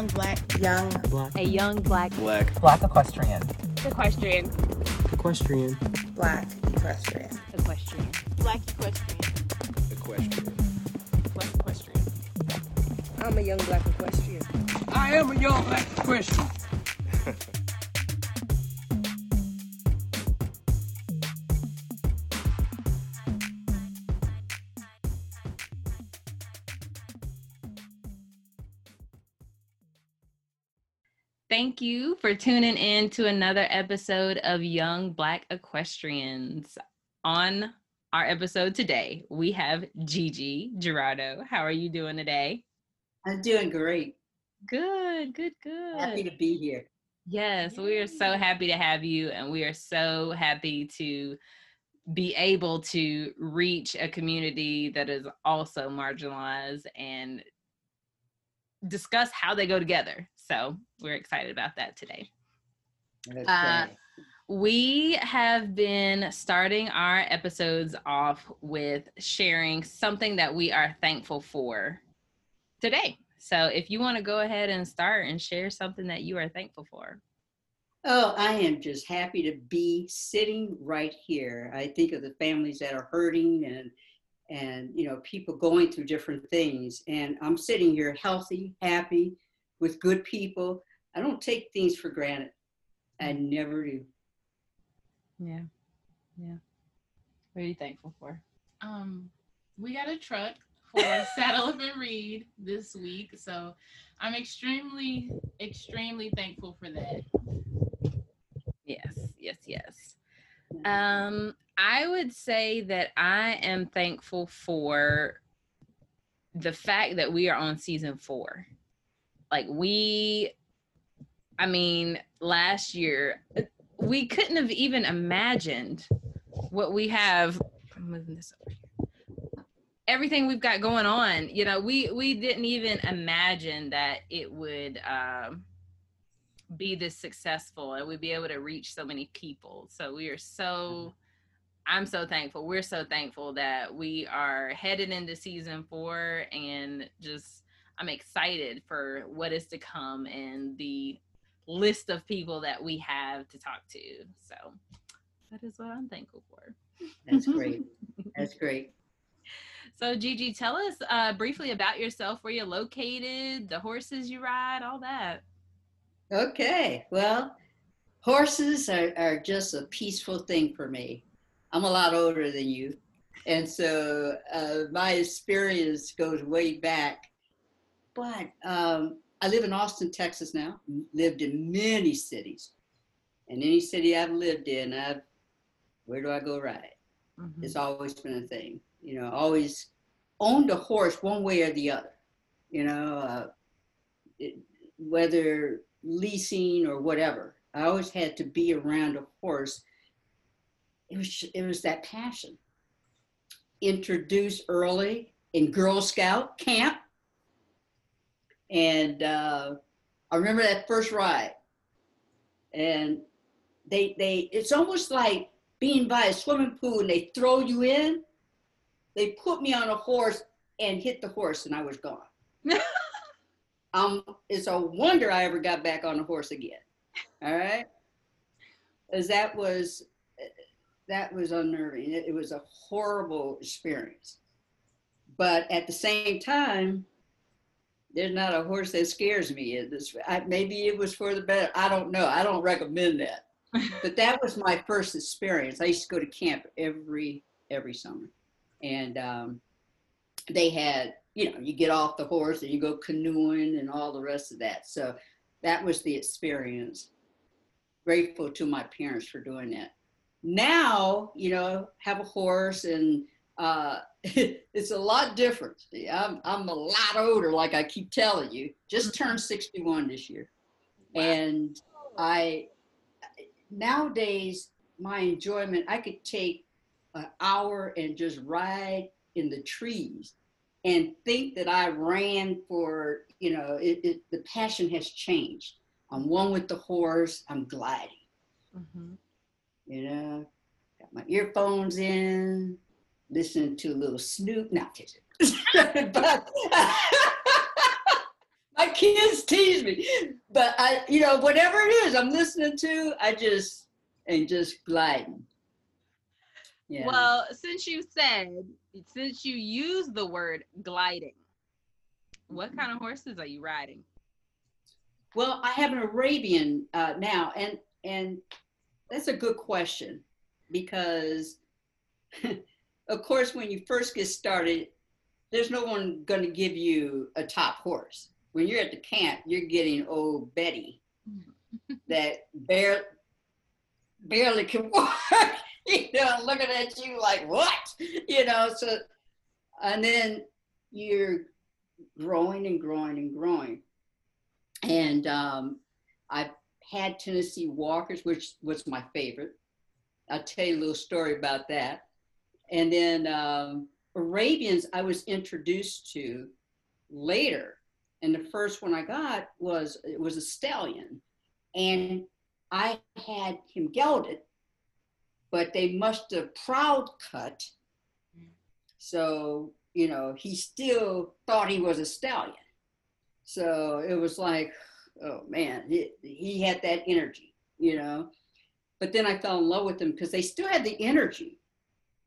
young black, young Black. A young black Black. Black equestrian. equestrian. Equestrian. black equestrian. Equestrian. black equestrian, Equestrian. black equestrian. I'm a young black equestrian. I am a young black equestrian. Thank you for tuning in to another episode of Young Black Equestrians. On our episode today, we have Gigi Gerardo. How are you doing today? I'm doing great. Good, good, good. Happy to be here. Yes, we are so happy to have you, and we are so happy to be able to reach a community that is also marginalized and discuss how they go together. So we're excited about that today. Uh, We have been starting our episodes off with sharing something that we are thankful for today. So if you want to go ahead and start and share something that you are thankful for. oh, I am just happy to be sitting right here. I think of the families that are hurting and and you know people going through different things and I'm sitting here healthy, happy with good people. I don't take things for granted. I never do. Yeah. Yeah. What are you thankful for? um we got a truck for Saddle Up and Read this week. So I'm extremely, extremely thankful for that. Yes, yes, yes. Um, I would say that I am thankful for the fact that we are on season four. Like we, I mean, last year we couldn't have even imagined what we have. I'm moving this over here. Everything we've got going on, you know, we we didn't even imagine that it would. Um, be this successful and we'd be able to reach so many people. So we are so I'm so thankful. We're so thankful that we are headed into season 4 and just I'm excited for what is to come and the list of people that we have to talk to. So that is what I'm thankful for. That's great. That's great. So Gigi, tell us uh, briefly about yourself, where you're located, the horses you ride, all that. Okay, well, horses are, are just a peaceful thing for me. I'm a lot older than you. And so uh, my experience goes way back. But um, I live in Austin, Texas now, lived in many cities. And any city I've lived in, I've, where do I go ride? Mhm. It's always been a thing. You know, always owned a horse one way or the other. You know, uh, it, whether leasing or whatever. I always had to be around a horse. It was it was that passion. Introduced early in Girl Scout camp, and uh, I remember that first ride. And they they it's almost like being by a swimming pool and they throw you in. They put me on a horse and hit the horse, and I was gone. um, it's a wonder I ever got back on a horse again. All right, as that was that was unnerving. It, it was a horrible experience, but at the same time, there's not a horse that scares me. It is, I, maybe it was for the better. I don't know. I don't recommend that. but that was my first experience. I used to go to camp every every summer, and um, they had you know you get off the horse and you go canoeing and all the rest of that. So that was the experience. Grateful to my parents for doing that. Now you know have a horse and uh, it's a lot different. I'm I'm a lot older, like I keep telling you. Just turned 61 this year, and I nowadays my enjoyment i could take an hour and just ride in the trees and think that i ran for you know it, it, the passion has changed. I'm one with the horse. I'm gliding. Mhm. you know got my earphones in listening to a little snoop not kidding but my kids tease me, but I, you know, whatever it is I'm listening to, I just and just gliding. Yeah. Well, since you said, since you used the word gliding, what kind of horses are you riding? Well, I have an Arabian uh, now, and and that's a good question because, of course, when you first get started, there's no one going to give you a top horse. When you're at the camp, you're getting old Betty that bare, barely can walk, you know, looking at you like, what? You know, so, and then you're growing and growing and growing. And um, I've had Tennessee Walkers, which was my favorite. I'll tell you a little story about that. And then um, Arabians, I was introduced to later. And the first one I got was it was a stallion, and I had him gelded, but they must have proud cut. So you know he still thought he was a stallion. So it was like, oh man, he, he had that energy, you know. But then I fell in love with them because they still had the energy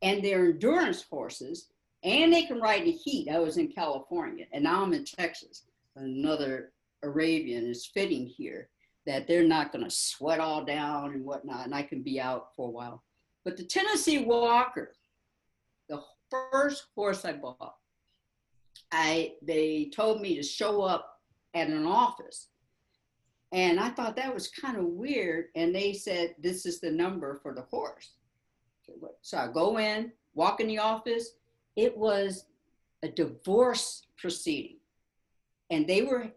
and they're endurance horses and they can ride in the heat. I was in California and now I'm in Texas. Another Arabian is fitting here that they're not going to sweat all down and whatnot, and I can be out for a while. But the Tennessee Walker, the first horse I bought, I they told me to show up at an office. And I thought that was kind of weird. And they said, This is the number for the horse. So I go in, walk in the office. It was a divorce proceeding. And they were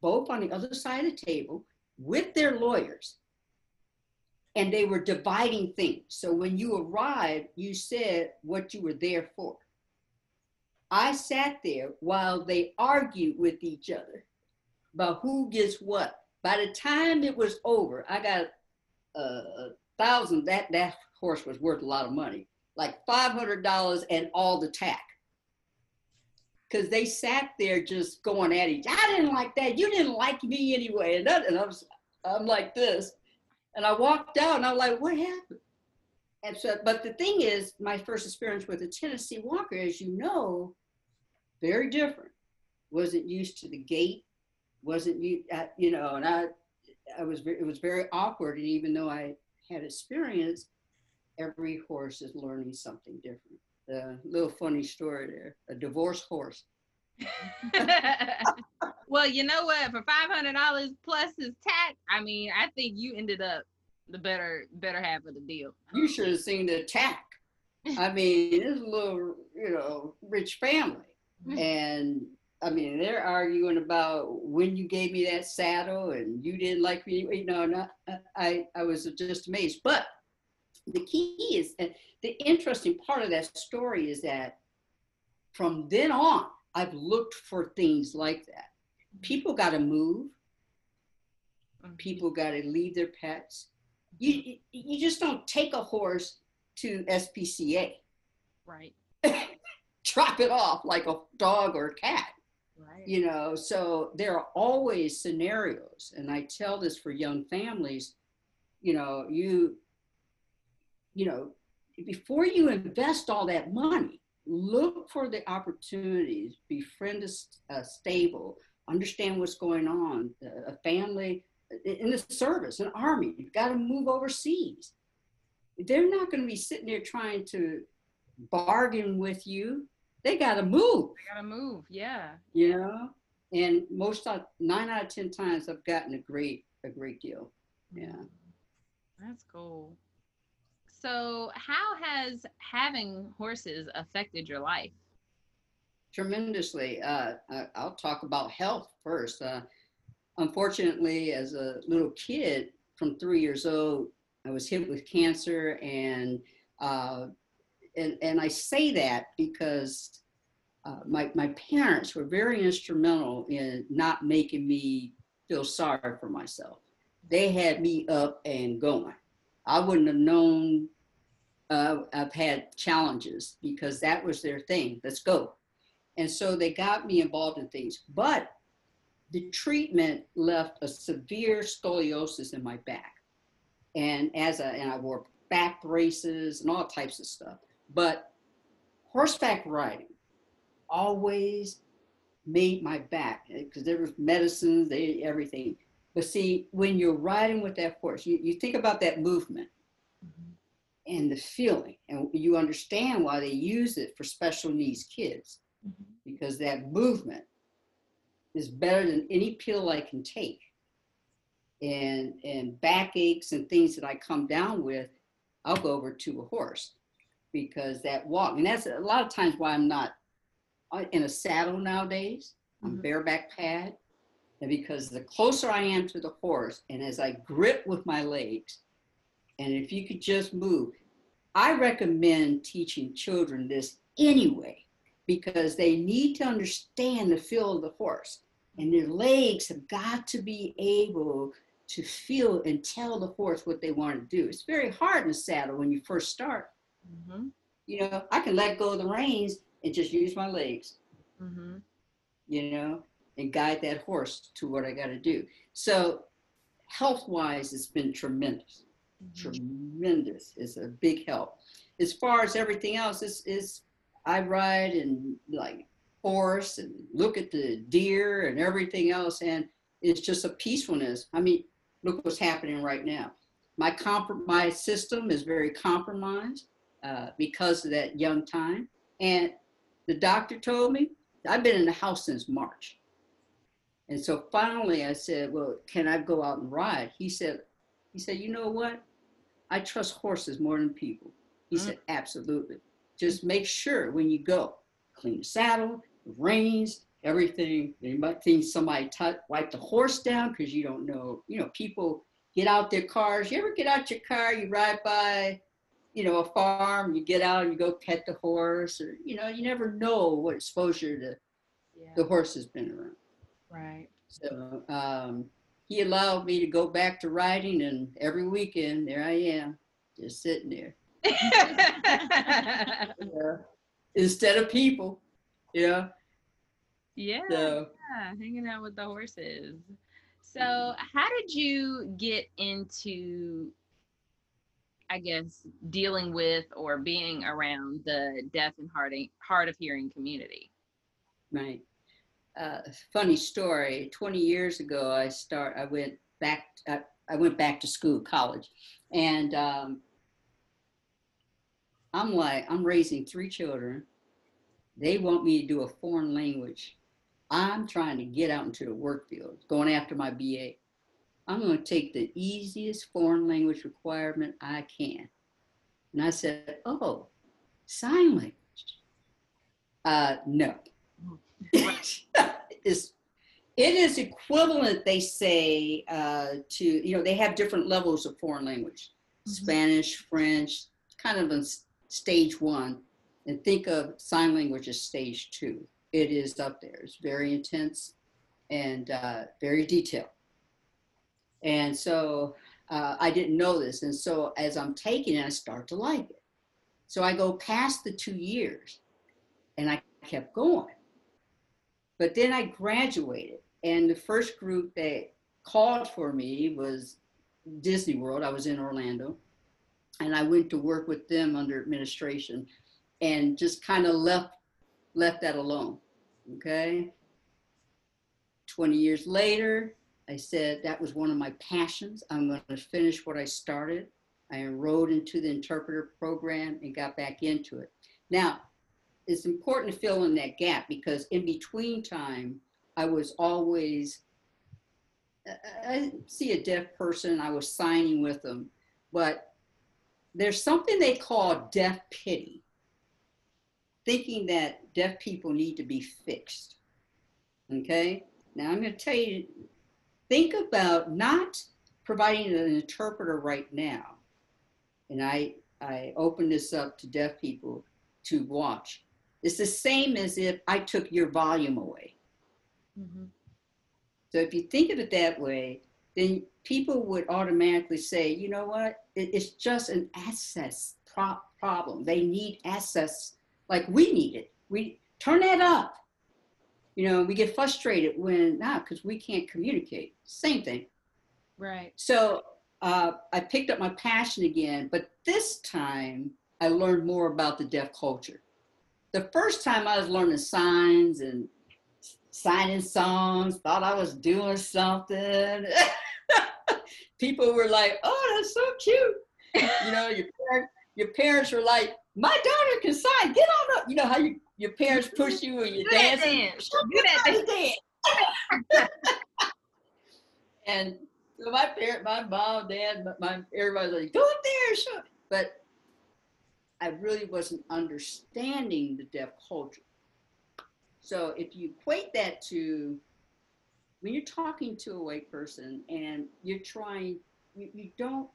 both on the other side of the table with their lawyers. And they were dividing things. So when you arrived, you said what you were there for. I sat there while they argued with each other about who gets what. By the time it was over, I got a thousand. That that horse was worth a lot of money, like five hundred dollars and all the tack. Because they sat there just going at each. I didn't like that. You didn't like me anyway, and, that, and I was, I'm like this, and I walked out, and I'm like, what happened? And so, but the thing is, my first experience with a Tennessee Walker, as you know, very different. Wasn't used to the gait. wasn't you uh, you know and i i was it was very awkward and even though i had experience every horse is learning something different a little funny story there a divorce horse well, you know what? For five hundred dollars plus his tax, I mean, I think you ended up the better better half of the deal. you should have seen the attack i mean it's a little you know rich family and I mean, they're arguing about when you gave me that saddle and you didn't like me. You know, not, I, I was just amazed. But the key is, and the interesting part of that story is that from then on, I've looked for things like that. Mm-hmm. People got to move. Mm-hmm. People got to leave their pets. You, you just don't take a horse to SPCA, Right. drop it off like a dog or a cat Right. you know so there are always scenarios and i tell this for young families you know you you know before you invest all that money look for the opportunities befriend a, a stable understand what's going on a family in the service an army you've got to move overseas they're not going to be sitting there trying to bargain with you they got to move I gotta move. Yeah. you know and most of nine out of ten times i've gotten a great a great deal yeah That's cool. So, how has having horses affected your life? tremendously uh, i'll talk about health first uh, unfortunately as a little kid from three years old i was hit with cancer and uh, and, and i say that because uh, my, my parents were very instrumental in not making me feel sorry for myself they had me up and going i wouldn't have known uh, i've had challenges because that was their thing let's go and so they got me involved in things but the treatment left a severe scoliosis in my back. And as a, and I wore back braces and all types of stuff. But horseback riding always made my back because there was medicines, they everything. But see, when you're riding with that horse, you, you think about that movement mm-hmm. and the feeling, and you understand why they use it for special needs kids mm-hmm. because that movement is better than any pill I can take. And and backaches and things that I come down with, I'll go over to a horse because that walk, and that's a lot of times why I'm not uh, in a saddle nowadays. I'm Mhm. bareback pad. And because the closer I am to the horse, and as I grip with my legs, and if you could just move, I recommend teaching children this anyway, because they need to understand the feel of the horse. And their legs have got to be able to feel and tell the horse what they want to do. It's very hard in a saddle when you first start. Mm-hmm. You know, I can let go of the reins and just use my legs Mm-hmm. you know, and guide that horse to what I got to do. So, health wise, it's been tremendous. Tremendous. It's a big help. As far as everything else, is is I ride and like horse and look at the deer and everything else, and it's just a peacefulness. I mean, look what's happening right now. My comp- my system is very compromised uh, because of that young time, and the doctor told me I've been in the house since March. And so finally I said, well, can I go out and ride? He said, he said, you know what? I trust horses more than people. He Mm. said, absolutely. Just make sure when you go, clean the saddle, the reins, everything. You might think somebody t- wipe the horse down because you don't know, you know, people get out their cars. You ever get out your car, you ride by, you know, a farm, you get out and you go pet the horse or, you know, you never know what exposure the, Yeah. the horse has been around. Right. So um, he allowed me to go back to riding, and every weekend there I am, just sitting there Yeah. instead of people. Yeah. yeah. So Yeah, hanging out with the horses. So, how did you get into, I guess, dealing with or being around the deaf and hard, hard of hearing community? right. Uh, funny story. Twenty years ago, I start. I went back. I, I went back to school, college, and um, I'm like, I'm raising three children. They want me to do a foreign language. I'm trying to get out into the work field, going after my BA. I'm going to take the easiest foreign language requirement I can. And I said, Oh, sign language. Uh, no. it's, it is equivalent, they say, uh, to, you know, they have different levels of foreign language Mhm. Spanish, French, kind of in stage one. And think of sign language as stage two. It is up there. It's very intense and uh, very detailed. And so uh, I didn't know this. And so as I'm taking it, I start to like it. So I go past the two years and I kept going. But then I graduated, and the first group that called for me was Disney World. I was in Orlando, and I went to work with them under administration and just kind of left left that alone. Okay. 20 years later, I said that was one of my passions. I'm going to finish what I started. I enrolled into the interpreter program and got back into it. Now, it's important to fill in that gap because in between time, I was always, I- see a deaf person, I was signing with them, but there's something they call deaf pity, thinking that deaf people need to be fixed. Okay? Now I'm going to tell you think about not providing an interpreter right now. And I, I open this up to deaf people to watch. It's the same as if I took your volume away. Mm-hmm. So if you think of it that way, then people would automatically say, you know what? It, it's just an access pro- problem. They need access like we need it. We turn that up. You know, we get frustrated when nah, because we can't communicate. Same thing. Right. So uh, I picked up my passion again, but this time I learned more about the deaf culture. The first time I was learning signs and signing songs, thought I was doing something. People were like, "Oh, that's so cute." You know, your parents, your parents were like, "My daughter can sign. Get on up." You know how you, your parents push you and you're dancing. dance. Do that dance. and so my parent, my mom, dad, my, my everybody's like, go up there, show. But I really wasn't understanding the deaf culture. So if you equate that to when you're talking to a white person and you're trying, you, you don't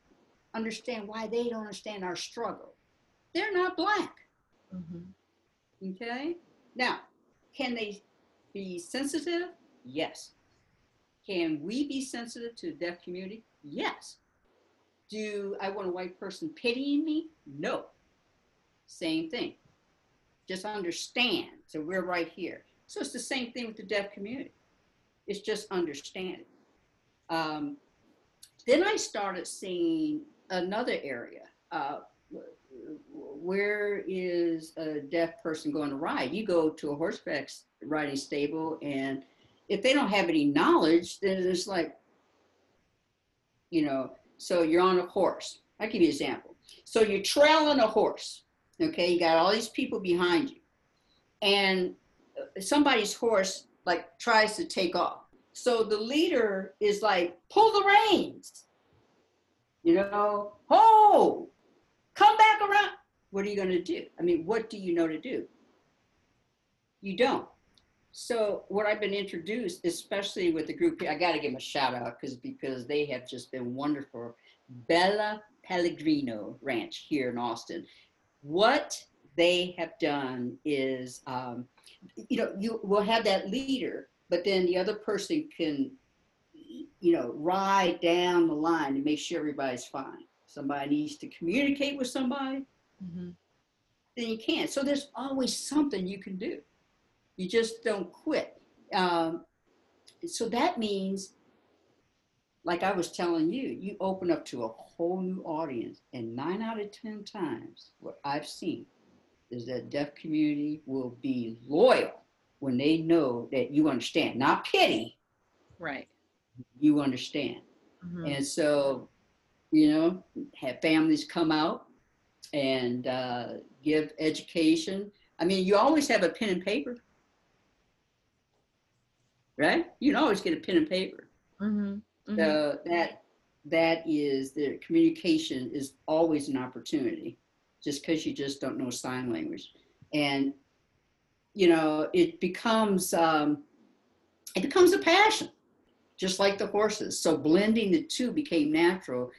understand why they don't understand our struggle. They're not black. Mhm. Okay. Now, can they be sensitive? Yes. Can we be sensitive to the deaf community? Yes. Do I want a white person pitying me? No. Same thing. Just understand. So we're right here. So it's the same thing with the deaf community. It's just understanding. Um, then I started seeing another area. Uh, where is a deaf person going to ride? You go to a horseback riding stable, and if they don't have any knowledge, then it's like, you know, so you're on a horse. I'll give you an example. So you're trailing a horse, okay? You got all these people behind you, and somebody's horse like tries to take off. So the leader is like, pull the reins, you know, oh, come back around. What are you going to do? I mean, what do you know to do? You don't. So what I've been introduced, especially with the group, I got to give them a shout out because because they have just been wonderful. Bella Pellegrino Ranch here in Austin. What they have done is, um, you know, you will have that leader, but then the other person can, you know, ride down the line and make sure everybody's fine. Somebody needs to communicate with somebody, Mhm. then you can. So there's always something you can do. You just don't quit. Um, so that means, like I was telling you, you open up to a whole new audience, and nine out of 10 times, what I've seen is that deaf community will be loyal when they know that you understand, not pity, Right. you understand. Mhm. And so, you know, have families come out and uh, give education. I mean, you always have a pen and paper, right? You can always get a pen and paper. Mhm. Mhm. So that that is the communication is always an opportunity, just because you just don't know sign language, and you know it becomes um, it becomes a passion, just like the horses. So blending the two became natural.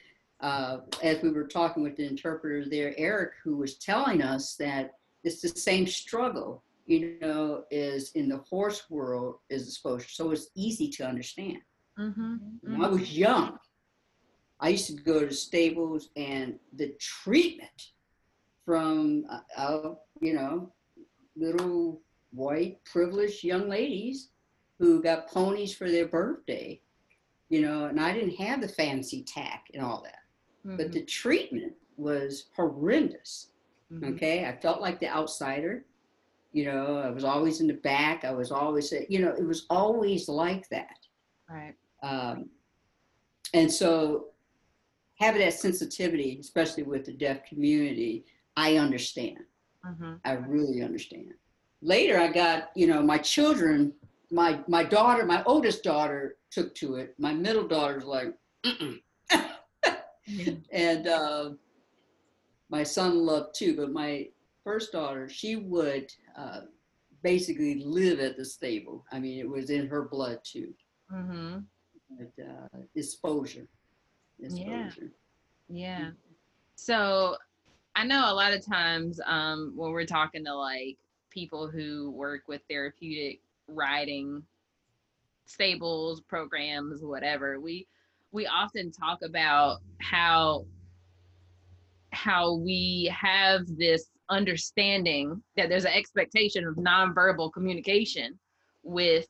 Uh, as we were talking with the interpreter there, Eric, who was telling us that it's the same struggle, you know, is in the horse world is exposure. So it's easy to understand. Mhm. When I was young, I used to go to stables and the treatment from, uh, you know, little white privileged young ladies who got ponies for their birthday, you know, and I didn't have the fancy tack and all that, but Mhm. the treatment was horrendous. Mhm. Okay, I felt like the outsider. You know, I was always in the back. I was always, you know, it was always like that. Right. Um, and so having that sensitivity, especially with the deaf community, I understand. Mhm. I really understand. Later, I got, you know, my children, my my daughter, my oldest daughter took to it. My middle daughter's like, Mm-mm. And uh, my son loved too. But my first daughter, she would uh, basically live at the stable. I mean, it was in her blood too Mhm. but, uh, exposure. Yeah. Exposure. Yeah. So I know a lot of times um, when we're talking to like people who work with therapeutic riding stables, programs, whatever, we we often talk about how how we have this understanding that there's an expectation of nonverbal communication with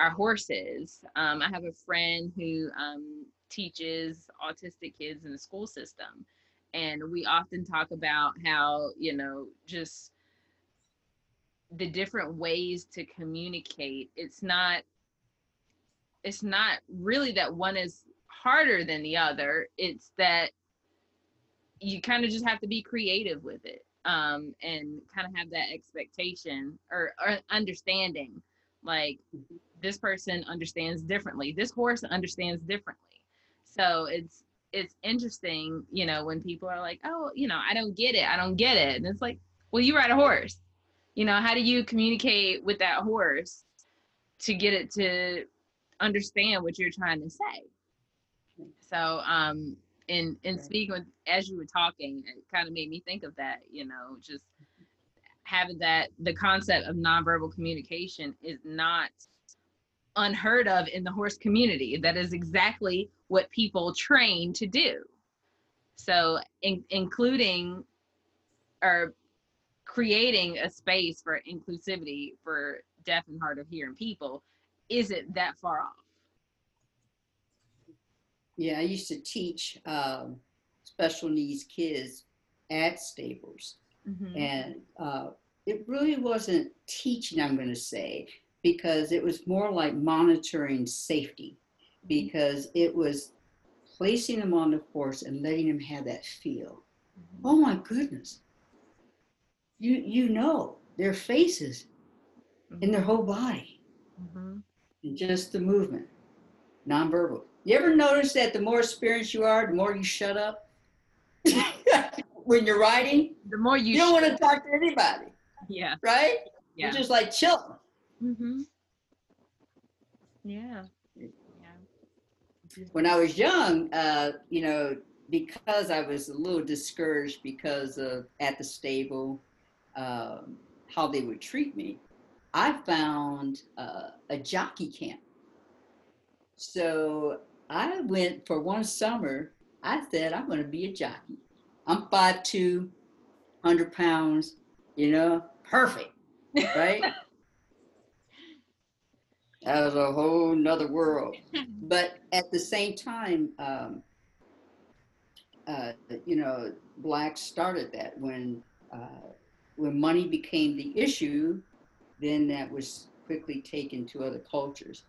our horses. Um, I have a friend who um, teaches autistic kids in the school system, and we often talk about how you know just the different ways to communicate. It's not it's not really that one is harder than the other. It's that you kind of just have to be creative with it um, and kind of have that expectation or, or understanding. Like this person understands differently. This horse understands differently. So it's it's interesting you know when people are like oh you know i don't get it. I don't get it. And it's like well you ride a horse. You know how do you communicate with that horse to get it to understand what you're trying to say so um in in speaking with as you were talking it kind of made me think of that you know just having that the concept of nonverbal communication is not unheard of in the horse community. That is exactly what people train to do. So in, including or creating a space for inclusivity for deaf and hard of hearing people isn't that far off Yeah, I used to teach um, special needs kids at Staples, and uh, it really wasn't teaching. I'm going to say because it was more like monitoring safety, because it was placing them on the horse and letting them have that feel. Oh my goodness! You you know their faces and their whole body Mhm. and just the movement, nonverbal. You ever notice that the more experienced you are, the more you shut up when you're writing? the more you, You don't want to talk to anybody, yeah right? yeah You're just like chilling. hmm yeah yeah When I was young, uh, you know, because I was a little discouraged because of at the stable, um, how they would treat me, I found uh, a jockey camp. So I went for one summer. I said, I'm going to be a jockey. I'm 5'2, 100 pounds, you know, perfect, right? that was a whole nother world. But at the same time, um, uh, you know, blacks started that when uh, when money became the issue, then that was quickly taken to other cultures.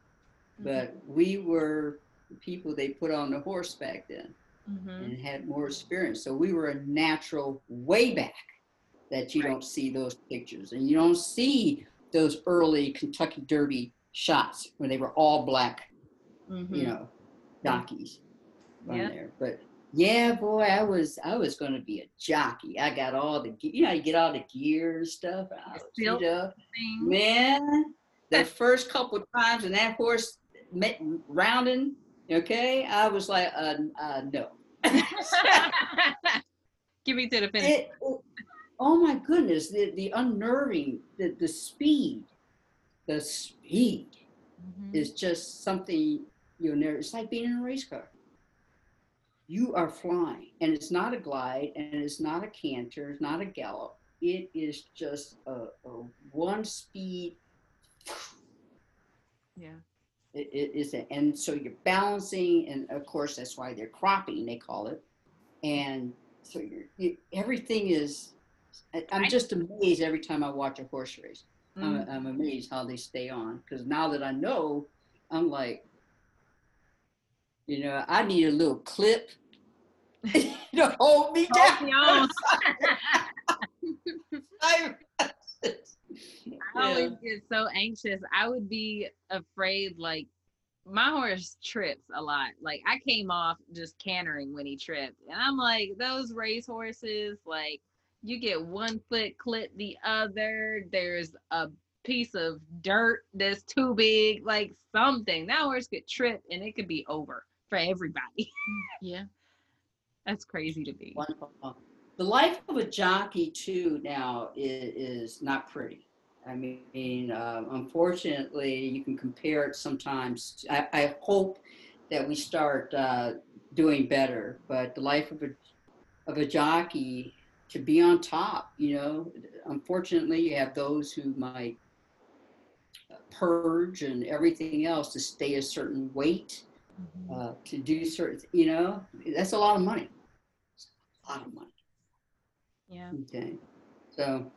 But we were people they put on the horse back then hmm and had more experience. So we were a natural way back that you Right. don't see those pictures and you don't see those early Kentucky Derby shots when they were all black, hmm you know, jockeys on Yeah. there. But yeah, boy, I was I was going to be a jockey. I got all the you know you get all the gear and stuff. I was Silk beat up. Man, the first couple of times and that horse met rounding, okay, I was like, uh, uh no. Give me to the finish. It, oh my goodness, the, the unnerving, the, the speed, the speed Mhm. is just something you'll never, it's like being in a race car. You are flying, and it's not a glide, and it's not a canter, it's not a gallop. It is just a, a one speed. yeah. It, it is, a, and so you're balancing, and of course that's why they're cropping, they call it, and so you're you, everything is. I'm just amazed every time I watch a horse race. I'm, Mhm. I'm amazed how they stay on because now that I know, I'm like, you know, I need a little clip to hold me Hold me down. I, I always get so anxious. I would be afraid, like, my horse trips a lot. Like, I came off just cantering when he tripped. And I'm like, those race horses, like, you get one foot clip the other. There's a piece of dirt that's too big, like something. That horse could trip and it could be over for everybody. yeah. That's crazy to me. Wonderful. The life of a jockey too now is, is not pretty. I mean, uh, unfortunately, you can compare it sometimes. I, I hope that we start uh, doing better, but the life of a of a jockey to be on top, you know, unfortunately, you have those who might purge and everything else to stay a certain weight, uh, to do certain, you know, that's a lot of money. A lot of money. Yeah. Okay. So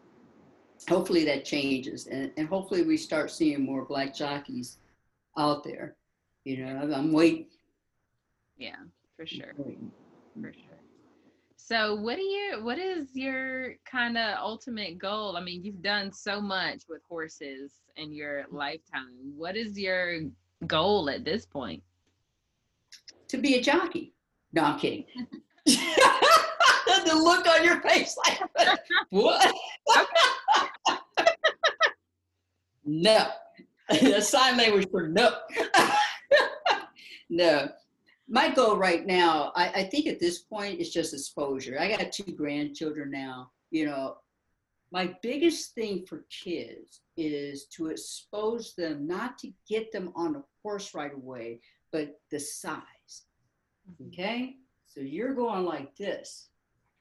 hopefully that changes and, and hopefully we start seeing more black jockeys out there. You know, I'm- waiting. Yeah, for sure. For sure. So what do you what is your kind of ultimate goal? I mean, you've done so much with horses in your mm-hmm. lifetime. What is your goal at this point? To be a jockey. No, I'm kidding. the look on your face like what? no. the sign language for no. no. My goal right now, I, I think at this point, is just exposure. I got two grandchildren now. You know, my biggest thing for kids is to expose them, not to get them on a horse right away, but the size. Mm-hmm. Okay? So you're going like this.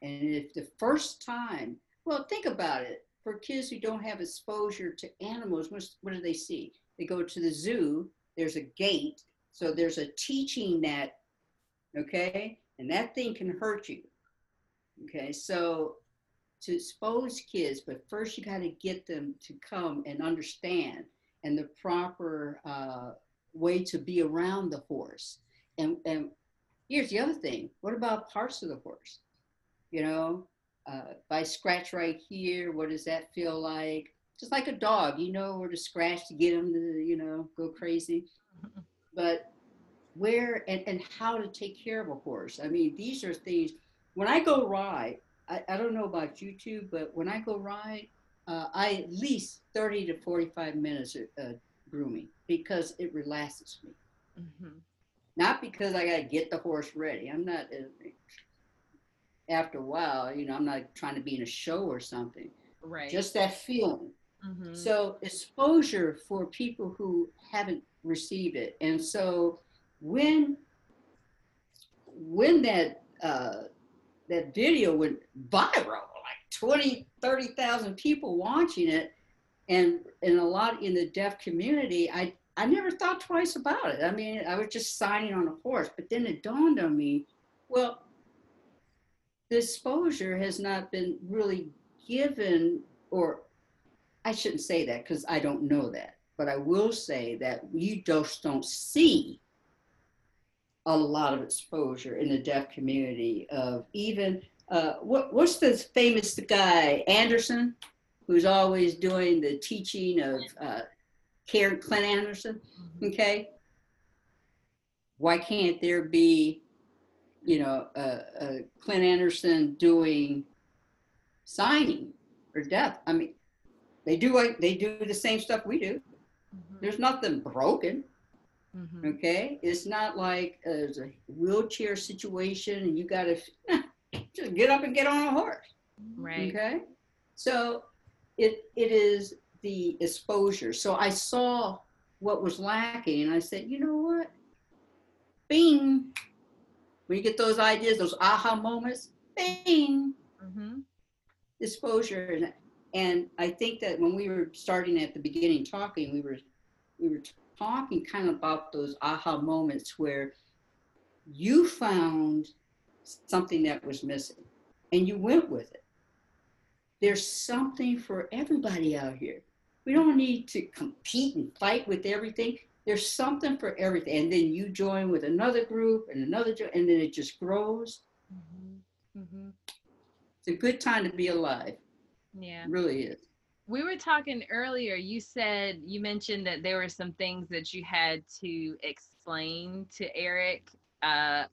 And if the first time, well, think about it. For kids who don't have exposure to animals, what do they see? They go to the zoo, there's a gate, so there's a teaching net, okay? And that thing can hurt you. Okay, so to expose kids, but first you got to get them to come and understand and the proper uh, way to be around the horse. And, and here's the other thing what about parts of the horse? You know, uh, if I scratch right here, what does that feel like? Just like a dog, you know where to scratch to get them to, you know, go crazy. But where and, and how to take care of a horse. I mean, these are things, when I go ride, I, I don't know about you two, but when I go ride, uh, I at least 30 to 45 minutes of uh, grooming because it relaxes me. Mhm. Not because I got to get the horse ready. I'm not, uh, after a while, you know, I'm not trying to be in a show or something. Right. Just that feeling. Mhm. So exposure for people who haven't received it. And so when when that uh, that video went viral, like 20, 30,000 people watching it, and and a lot in the deaf community, I I never thought twice about it. I mean, I was just signing on a horse, but then it dawned on me, well, the exposure has not been really given, or I shouldn't say that because I don't know that, but I will say that you just don't see a lot of exposure in the deaf community of even uh, what what's the famous guy Anderson, who's always doing the teaching of uh, Karen Clint Anderson. Okay, why can't there be, you know, uh, uh, Clint Anderson doing signing or death. I mean, they do like they do the same stuff we do. Mhm. There's nothing broken. Mhm. Okay, it's not like uh, there's a wheelchair situation and you got to just get up and get on a horse. Right. Okay, so it it is the exposure. So I saw what was lacking, and I said, you know what, Bing. When you get those ideas, those aha moments, Bing, Mhm. exposure, and and I think that when we were starting at the beginning talking, we were we were talking kind of about those aha moments where you found something that was missing and you went with it. There's something for everybody out here. We don't need to compete and fight with everything. There's something for everything. And then you join with another group and another, and then it just grows. Mhm. Mhm. It's a good time to be alive. Yeah. It really is. We were talking earlier. You said you mentioned that there were some things that you had to explain to Eric, uh,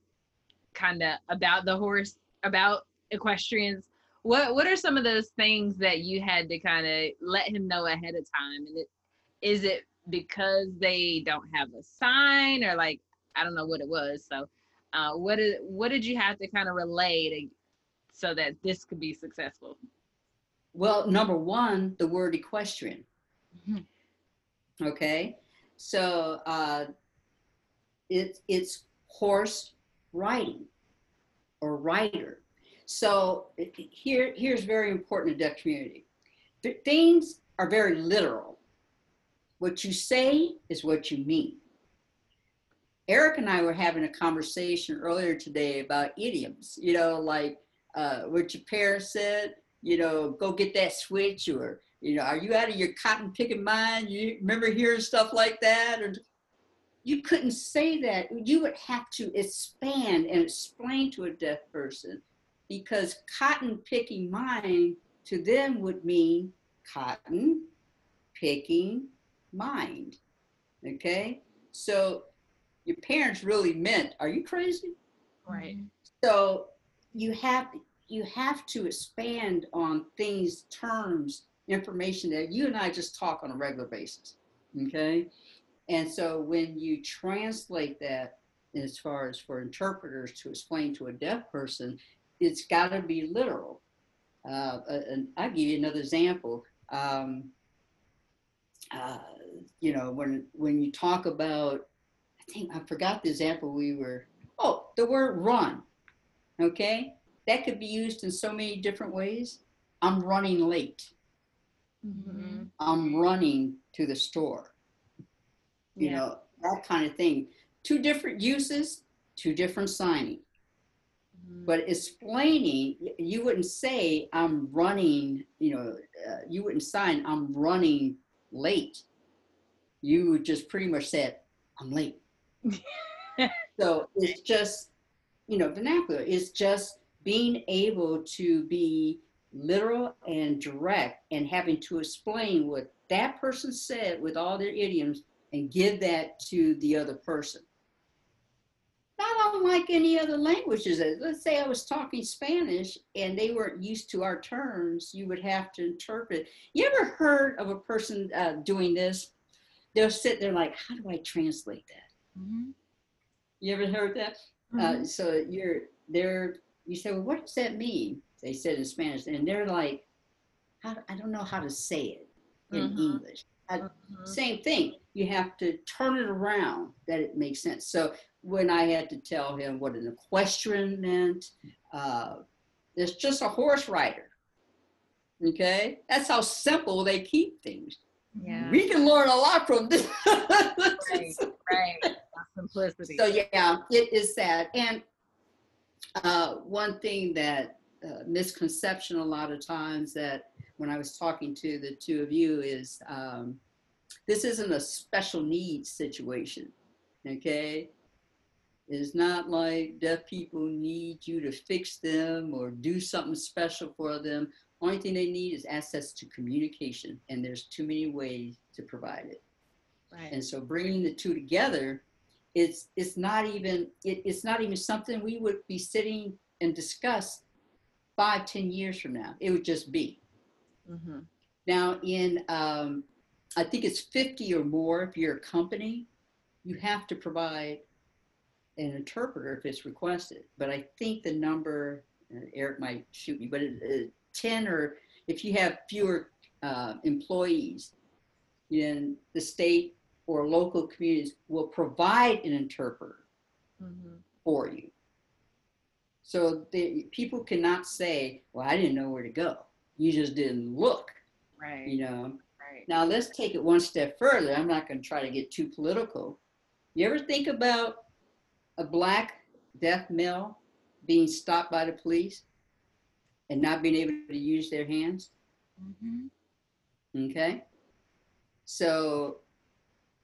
kind of about the horse, about equestrians. What What are some of those things that you had to kind of let him know ahead of time? And it, is it because they don't have a sign, or like I don't know what it was? So, uh, what did what did you have to kind of relay to so that this could be successful? Well, number one, the word equestrian. Mhm. Okay, so uh, it, it's horse riding or rider. So here, here's very important in deaf community. Th- Things are very literal. What you say is what you mean. Eric and I were having a conversation earlier today about idioms, you know, like uh, what your parents said, you know, go get that switch or, you know, are you out of your cotton picking mind? You remember hearing stuff like that? Or you couldn't say that. You would have to expand and explain to a deaf person because cotton picking mind to them would mean cotton picking mind. Okay? So your parents really meant, are you crazy? Right. So you have you have to expand on things, terms, information that you and I just talk on a regular basis. Okay. And so when you translate that as far as for interpreters to explain to a deaf person, it's got to be literal. Uh, and I'll give you another example. Um, you know, when when you talk about, I think I forgot the example we were. Oh, the word run. Okay, that could be used in so many different ways. I'm running late. Mm-hmm. I'm running to the store. You Yeah. know, that kind of thing. Two different uses, two different signing. Mhm. But explaining, you wouldn't say, I'm running, you know, uh, you wouldn't sign, I'm running late. You would just pretty much said, I'm late. so it's just, you know, vernacular. It's just being able to be literal and direct and having to explain what that person said with all their idioms and give that to the other person. Not unlike any other languages. Let's say I was talking Spanish and they weren't used to our terms, you would have to interpret. You ever heard of a person uh, doing this? They'll sit there like, how do I translate that? Mhm. You ever heard that? Uh, so you're they're you say, well, what does that mean? They said in Spanish, and they're like, how, I don't know how to say it in Mhm. English. Mhm. Same thing. You have to turn it around that it makes sense. So when I had to tell him what an equestrian meant, uh, there's just a horse rider. Okay, that's how simple they keep things. Yeah. We can learn a lot from this. Right. Right. Simplicity. So yeah, it is sad. And uh, one thing that uh, misconception a lot of times that when I was talking to the two of you is um, this isn't a special needs situation. Okay, it's not like deaf people need you to fix them or do something special for them. Only thing they need is access to communication, and there's too many ways to provide it. Right. And so bringing the two together, it's it's not even it, it's not even something we would be sitting and discuss five ten years from now. It would just be. Mm-hmm. Now in um, I think it's fifty or more if you're a company, you have to provide an interpreter if it's requested. But I think the number Eric might shoot me, but it, it, 10 or if you have fewer uh, employees, in the state or local communities will provide an interpreter mm-hmm. for you. So the, people cannot say, well, I didn't know where to go. You just didn't look. Right. You know? Right. Now let's take it one step further. I'm not going to try to get too political. You ever think about a black death mill being stopped by the police? And not being able to use their hands? Mhm. Okay. So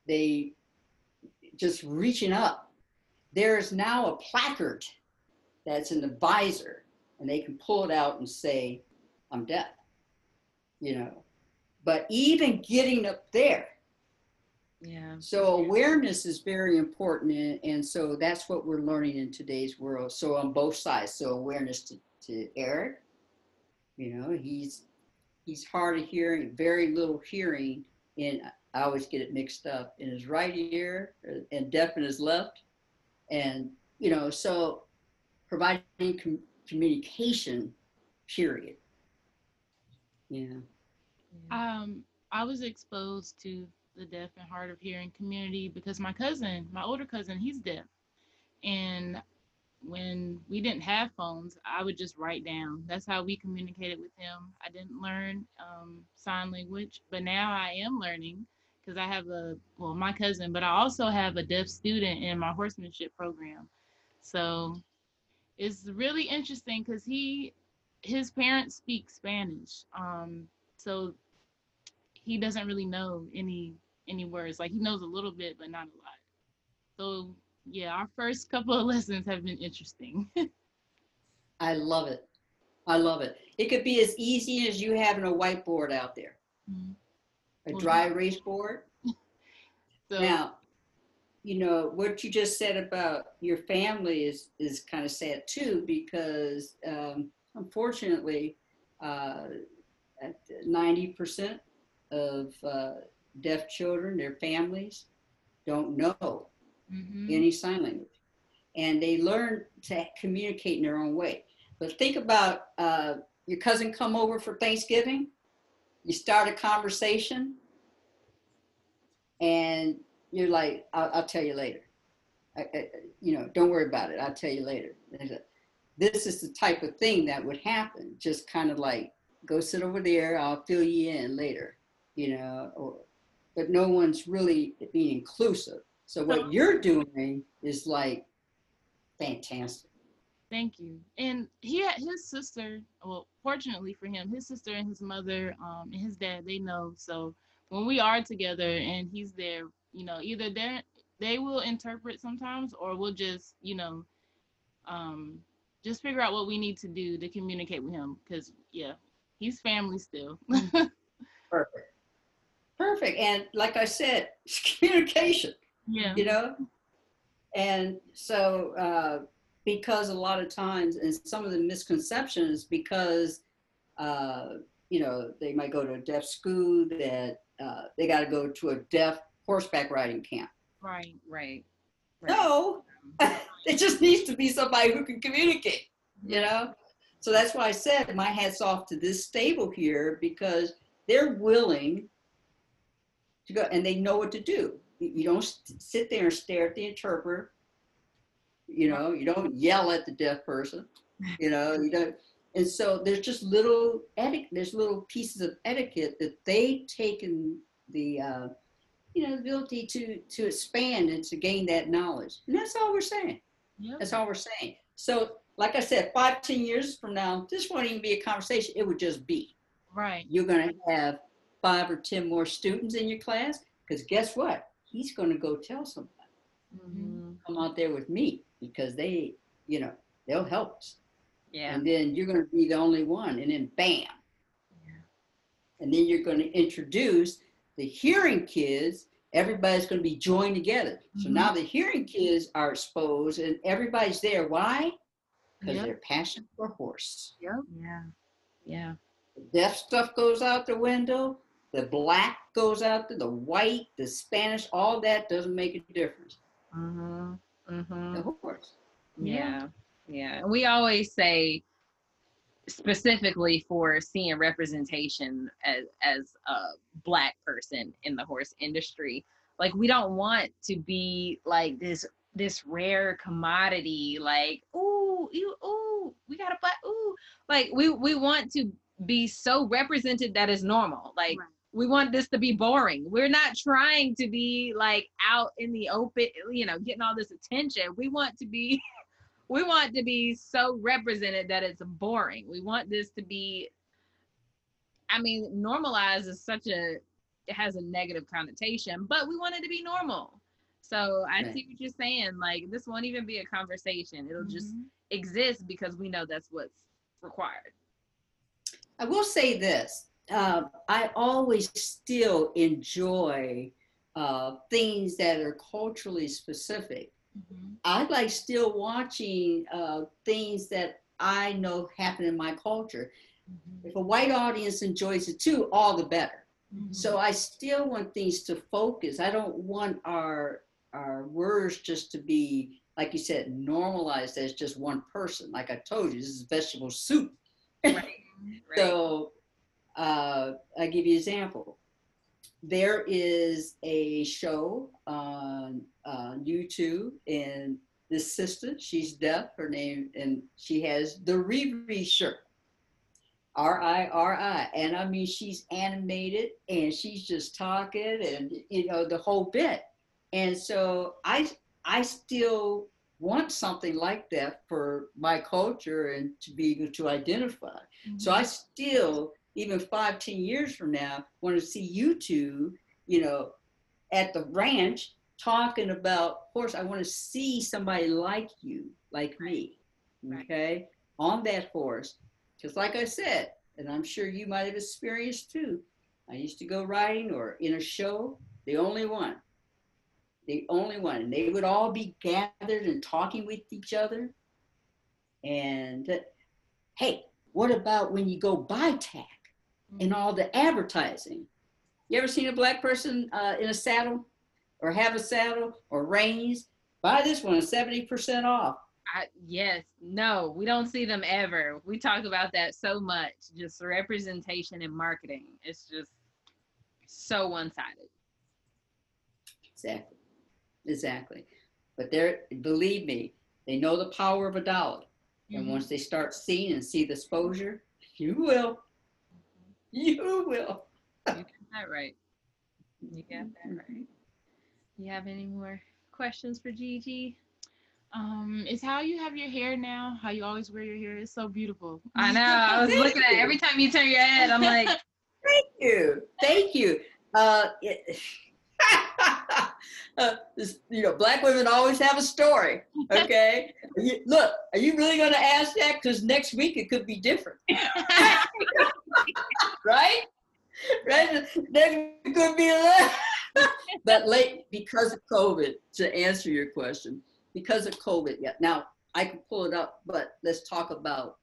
they just reaching up. There's now a placard that's in the visor, and they can pull it out and say, I'm deaf. You know. But even getting up there, Yeah. so awareness is very important, and, and so that's what we're learning in today's world. So on both sides, so awareness to, to Eric, you know, he's he's hard of hearing, very little hearing, and I always get it mixed up in his right ear uh, and deaf in his left, and you know, so providing com- communication, period. Yeah. Um, I was exposed to the deaf and hard of hearing community because my cousin, my older cousin, he's deaf. And when we didn't have phones, I would just write down. That's how we communicated with him. I didn't learn um, sign language, but now I am learning. because I have a well, my cousin, but I also have a deaf student in my horsemanship program. So it's really interesting because he his parents speak Spanish. Um, so he doesn't really know any any words. Like he knows a little bit, but not a lot. So yeah, our first couple of lessons have been interesting. I love it. I love it. It could be as easy as you having a whiteboard out there, Mhm. a dry erase board. so Now, you know what you just said about your family is is kind of sad too because um, unfortunately, uh, ninety percent of uh, deaf children, their families, don't know mhm. any sign language, and they learn to communicate in their own way. But think about uh, your cousin come over for Thanksgiving. You start a conversation, and you're like, "I'll, I'll tell you later." I, I, you know, don't worry about it. I'll tell you later. This is the type of thing that would happen. Just kind of like, go sit over there. I'll fill you in later. You know, or, but no one's really being inclusive. So what you're doing is like fantastic. Thank you. And he had his sister, well, fortunately for him, his sister and his mother um, and his dad, they know. So when we are together and he's there, you know, either they they will interpret sometimes or we'll just, you know, um, just figure out what we need to do to communicate with him. Because, yeah, he's family still. Perfect. Perfect. And like I said, it's communication, yeah. you know? And so, uh, because a lot of times, and some of the misconceptions, because, uh, you know, they might go to a deaf school, that uh, they got to go to a deaf horseback riding camp. Right. Right. right. No, it just needs to be somebody who can communicate, you know? So that's why I said my hat's off to this stable here because they're willing to go and they know what to do. You don't sit there and stare at the interpreter. You know, you don't yell at the deaf person. You know, you don't. And so there's just little etiquette, there's little pieces of etiquette that they've taken the, uh, you know, ability to to expand and to gain that knowledge. And that's all we're saying. Yep. That's all we're saying. So, like I said, five, ten years from now, this won't even be a conversation. It would just be. Right. You're going to have five or ten more students in your class because guess what? He's going to go tell somebody. Mhm. Come out there with me because they, you know, they'll help us. Yeah. And then you're going to be the only one, and then bam. Yeah. And then you're going to introduce the hearing kids. Everybody's going to be joined together. So Mhm. now the hearing kids are exposed, and everybody's there. Why? Because Yep. they're passionate for horse. Yep. Yeah. Yeah. The deaf stuff goes out the window. The black goes out there, the white, the Spanish, all that doesn't make a difference. Mm-hmm. Mm-hmm. The horse. Yeah. Yeah. And we always say specifically for seeing representation as as a black person in the horse industry. Like we don't want to be like this this rare commodity, like, ooh, you ooh, we got a black ooh. Like we we want to be so represented that is normal. Like Right. We want this to be boring. We're not trying to be like out in the open, you know, getting all this attention. We want to be we want to be so represented that it's boring. We want this to be I mean, normalized is such a it has a negative connotation, but we want it to be normal. So I Right. see what you're saying. Like this won't even be a conversation. It'll just Mhm. exist because we know that's what's required. I will say this. Uh, I always still enjoy uh, things that are culturally specific. Mhm. I like still watching uh, things that I know happen in my culture. Mhm. If a white audience enjoys it too, all the better. Mhm. So I still want things to focus. I don't want our our words just to be, like you said, normalized as just one person. Like I told you, this is vegetable soup. Right. right. So uh, I give you an example. There is a show on uh, YouTube, and this sister, she's deaf. Her name, and she has the Riri shirt. R I R I. And I mean, she's animated and she's just talking and, you know, the whole bit. And so I, I still want something like that for my culture and to be able to identify. So I still, even five, ten years from now, want to see you two, you know, at the ranch talking about, of course, I want to see somebody like you, like me, Right. okay, on that horse. Because, like I said, and I'm sure you might have experienced too, I used to go riding or in a show, the only one, the only one. And they would all be gathered and talking with each other. And hey, what about when you go buy tack and all the advertising? You ever seen a black person uh, in a saddle or have a saddle or reins? Buy this one, 70% off. I, yes, no, we don't see them ever. We talk about that so much. Just representation and marketing. It's just so one-sided. Exactly. Exactly. But they're, believe me, they know the power of a dollar. And Mhm. once they start seeing and see the exposure, you will. You will. You got that right. You got that right. You have any more questions for Gigi? Um, it's how you have your hair now. How you always wear your hair. It's so beautiful. I know. I was looking at it. every time you turn your head. I'm like, Thank you. Thank you. Uh, it, uh, this, you know, black women always have a story. Okay. You- look, are you really going to ask that? Because next week it could be different. right? Right? Week could be a lot. but late because of COVID, to answer your question, because of COVID, yeah. Now I can pull it up, but let's talk about.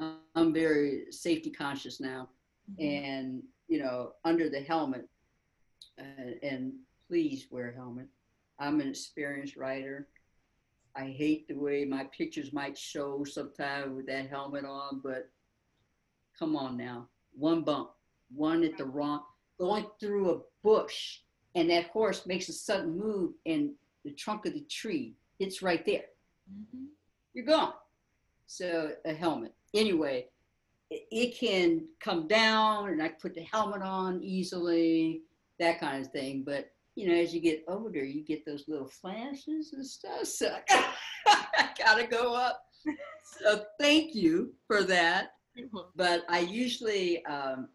uh, I'm very safety conscious now and you know under the helmet uh, and please wear a helmet i'm an experienced rider i hate the way my pictures might show sometimes with that helmet on but come on now one bump one at the wrong going through a bush and that horse makes a sudden move and the trunk of the tree hits right there Mhm. you're gone. So a helmet. Anyway, it, it can come down and I put the helmet on easily, that kind of thing. But you know, as you get older, you get those little flashes and stuff. So I gotta go up. So thank you for that. But I usually um,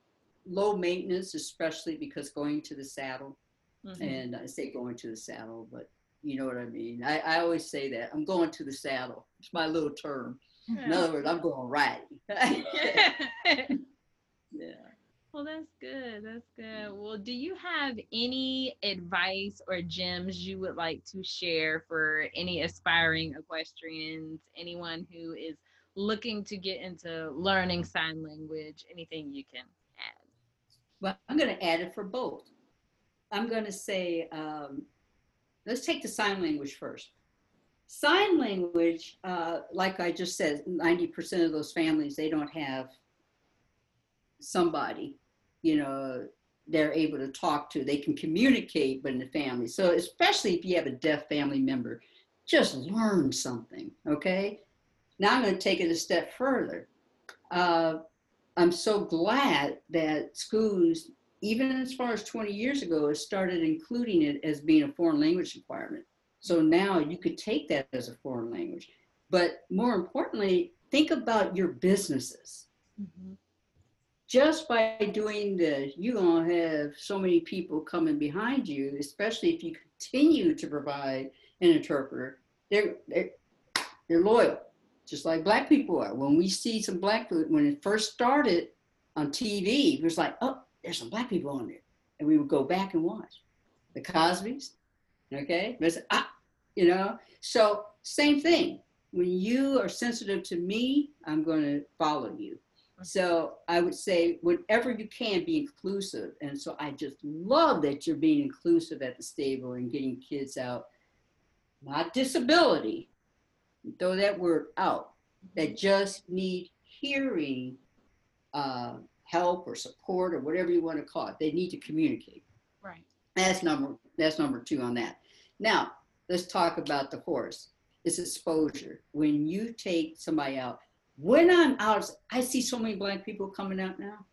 low maintenance, especially because going to the saddle mhm. and I say going to the saddle, but you know what I mean. I, I always say that I'm going to the saddle. It's my little term. In other words, I'm going riding. yeah. Well, that's good. That's good. Well, do you have any advice or gems you would like to share for any aspiring equestrians, anyone who is looking to get into learning sign language, anything you can add? Well, I'm going to add it for both. I'm going to say, um, let's take the sign language first. Sign language, uh, like I just said, 90% of those families, they don't have somebody, you know, they're able to talk to. They can communicate within the family. So, especially if you have a deaf family member, just learn something, okay? Now I'm going to take it a step further. Uh, I'm so glad that schools, even as far as 20 years ago, has started including it as being a foreign language requirement. So now you could take that as a foreign language. But more importantly, think about your businesses. Just by doing this, you're going to have so many people coming behind you, especially if you continue to provide an interpreter. They're, they're, they're loyal just like black people are. When we see some black people, when it first started on TV, it was like, oh, there's some black people on there. And we would go back and watch the Cosby's, okay? There's, ah, you know? So, same thing. When you are sensitive to me, I'm going to follow you. So, I would say, whatever you can, be inclusive. And so, I just love that you're being inclusive at the stable and getting kids out, not disability, throw that word out that just need hearing uh, help or support or whatever you want to call it. They need to communicate. Right. That's number that's number two on that. Now let's talk about the horse. It's exposure. When you take somebody out, when I'm out, I see so many black people coming out now.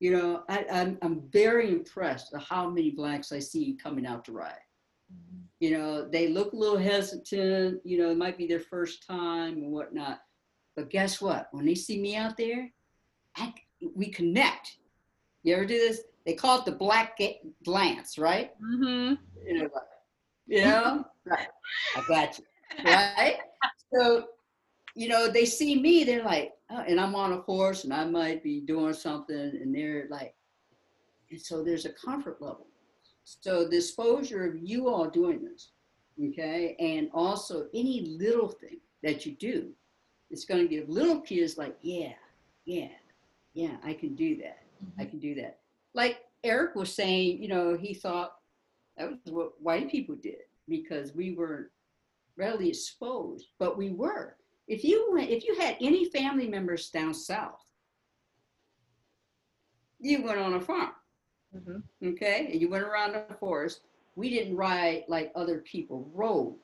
You know, I, I'm, I'm very impressed at how many blacks I see coming out to ride. You know, they look a little hesitant, you know, it might be their first time and whatnot. But guess what? When they see me out there, I, we connect. You ever do this? They call it the black glance, right? Mm-hmm. You know, you know? right. I got you. Right? so, you know, they see me, they're like, oh, and I'm on a horse and I might be doing something, and they're like, and so there's a comfort level. So the exposure of you all doing this, okay, and also any little thing that you do, it's going to give little kids like, yeah, yeah, yeah, I can do that. I mm-hmm. can do that. Like Eric was saying, you know, he thought that was what white people did because we weren't readily exposed, but we were. If you went, if you had any family members down south, you went on a farm, Mhm. okay, and you went around the forest. We didn't ride like other people rode.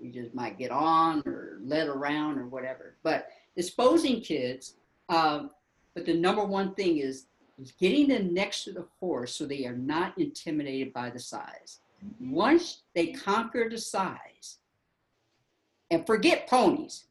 We just might get on or led around or whatever. But exposing kids, um, but the number one thing is is getting them next to the horse so they are not intimidated by the size. Once they conquer the size, and forget ponies.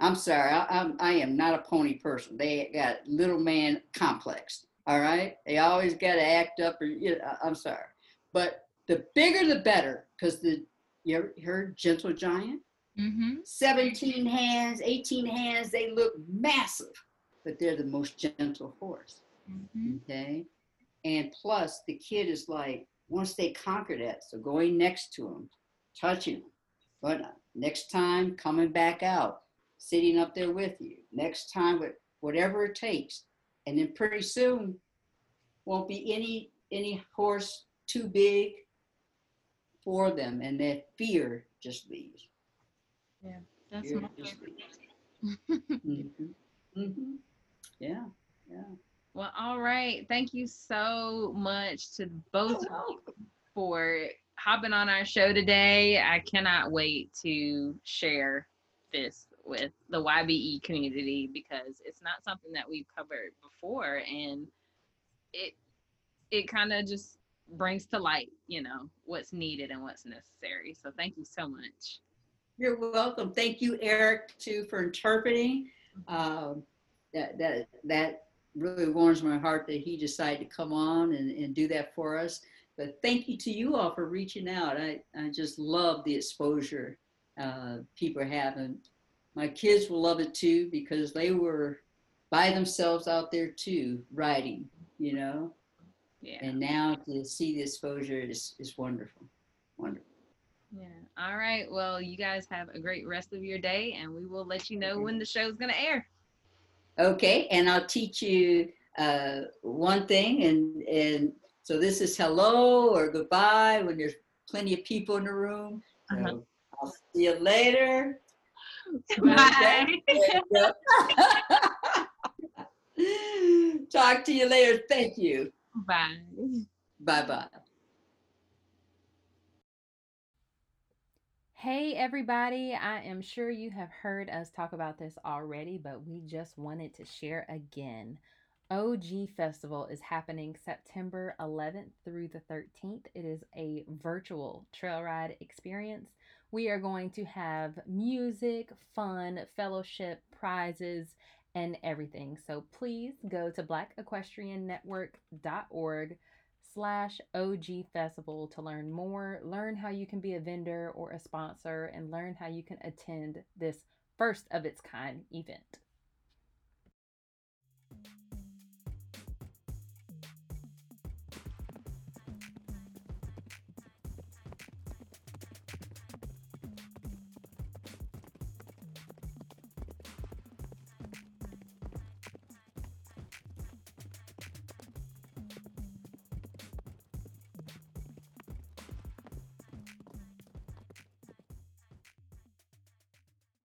I'm sorry, I, I'm, I am not a pony person. They got little man complex. All right, they always got to act up. Or you know, I- I'm sorry, but the bigger the better, because the you ever heard gentle giant? Mm-hmm. 17 hands, 18 hands, they look massive, but they're the most gentle horse. Mm-hmm. Okay. And plus, the kid is like, once they conquer that, so going next to him, touching him, but uh, next time coming back out, sitting up there with you, next time, with whatever it takes. And then pretty soon, won't be any any horse too big for them, and that fear just leaves. Yeah that's Fear my just favorite. leaves. Mhm. Mhm. Yeah, yeah. Well, all right. Thank you so much to both of you for hopping on our show today. I cannot wait to share this with the YBE community because it's not something that we've covered before and it it kind of just brings to light, you know, what's needed and what's necessary. So thank you so much. You're welcome. Thank you, Eric, too, for interpreting. Um, that that that really warms my heart that he decided to come on and, and do that for us. But thank you to you all for reaching out. I, I just love the exposure uh, people are having. My kids will love it too because they were by themselves out there too, riding, you know. Yeah. And now to see the exposure is, is wonderful. Wonderful. Yeah. All right. Well, you guys have a great rest of your day and we will let you know when the show's going to air. Okay, and I'll teach you uh, one thing, and and so this is hello or goodbye when there's plenty of people in the room. So Uh-huh. I'll see you later. Bye. Talk to you later. Thank you. Bye. Bye bye. Hey, everybody. I am sure you have heard us talk about this already, but we just wanted to share again. OG Festival is happening September 11th through the 13th. It is a virtual trail ride experience. We are going to have music, fun, fellowship, prizes, and everything. So please go to blackequestriannetwork.org slash OG Festival to learn more, learn how you can be a vendor or a sponsor, and learn how you can attend this first of its kind event.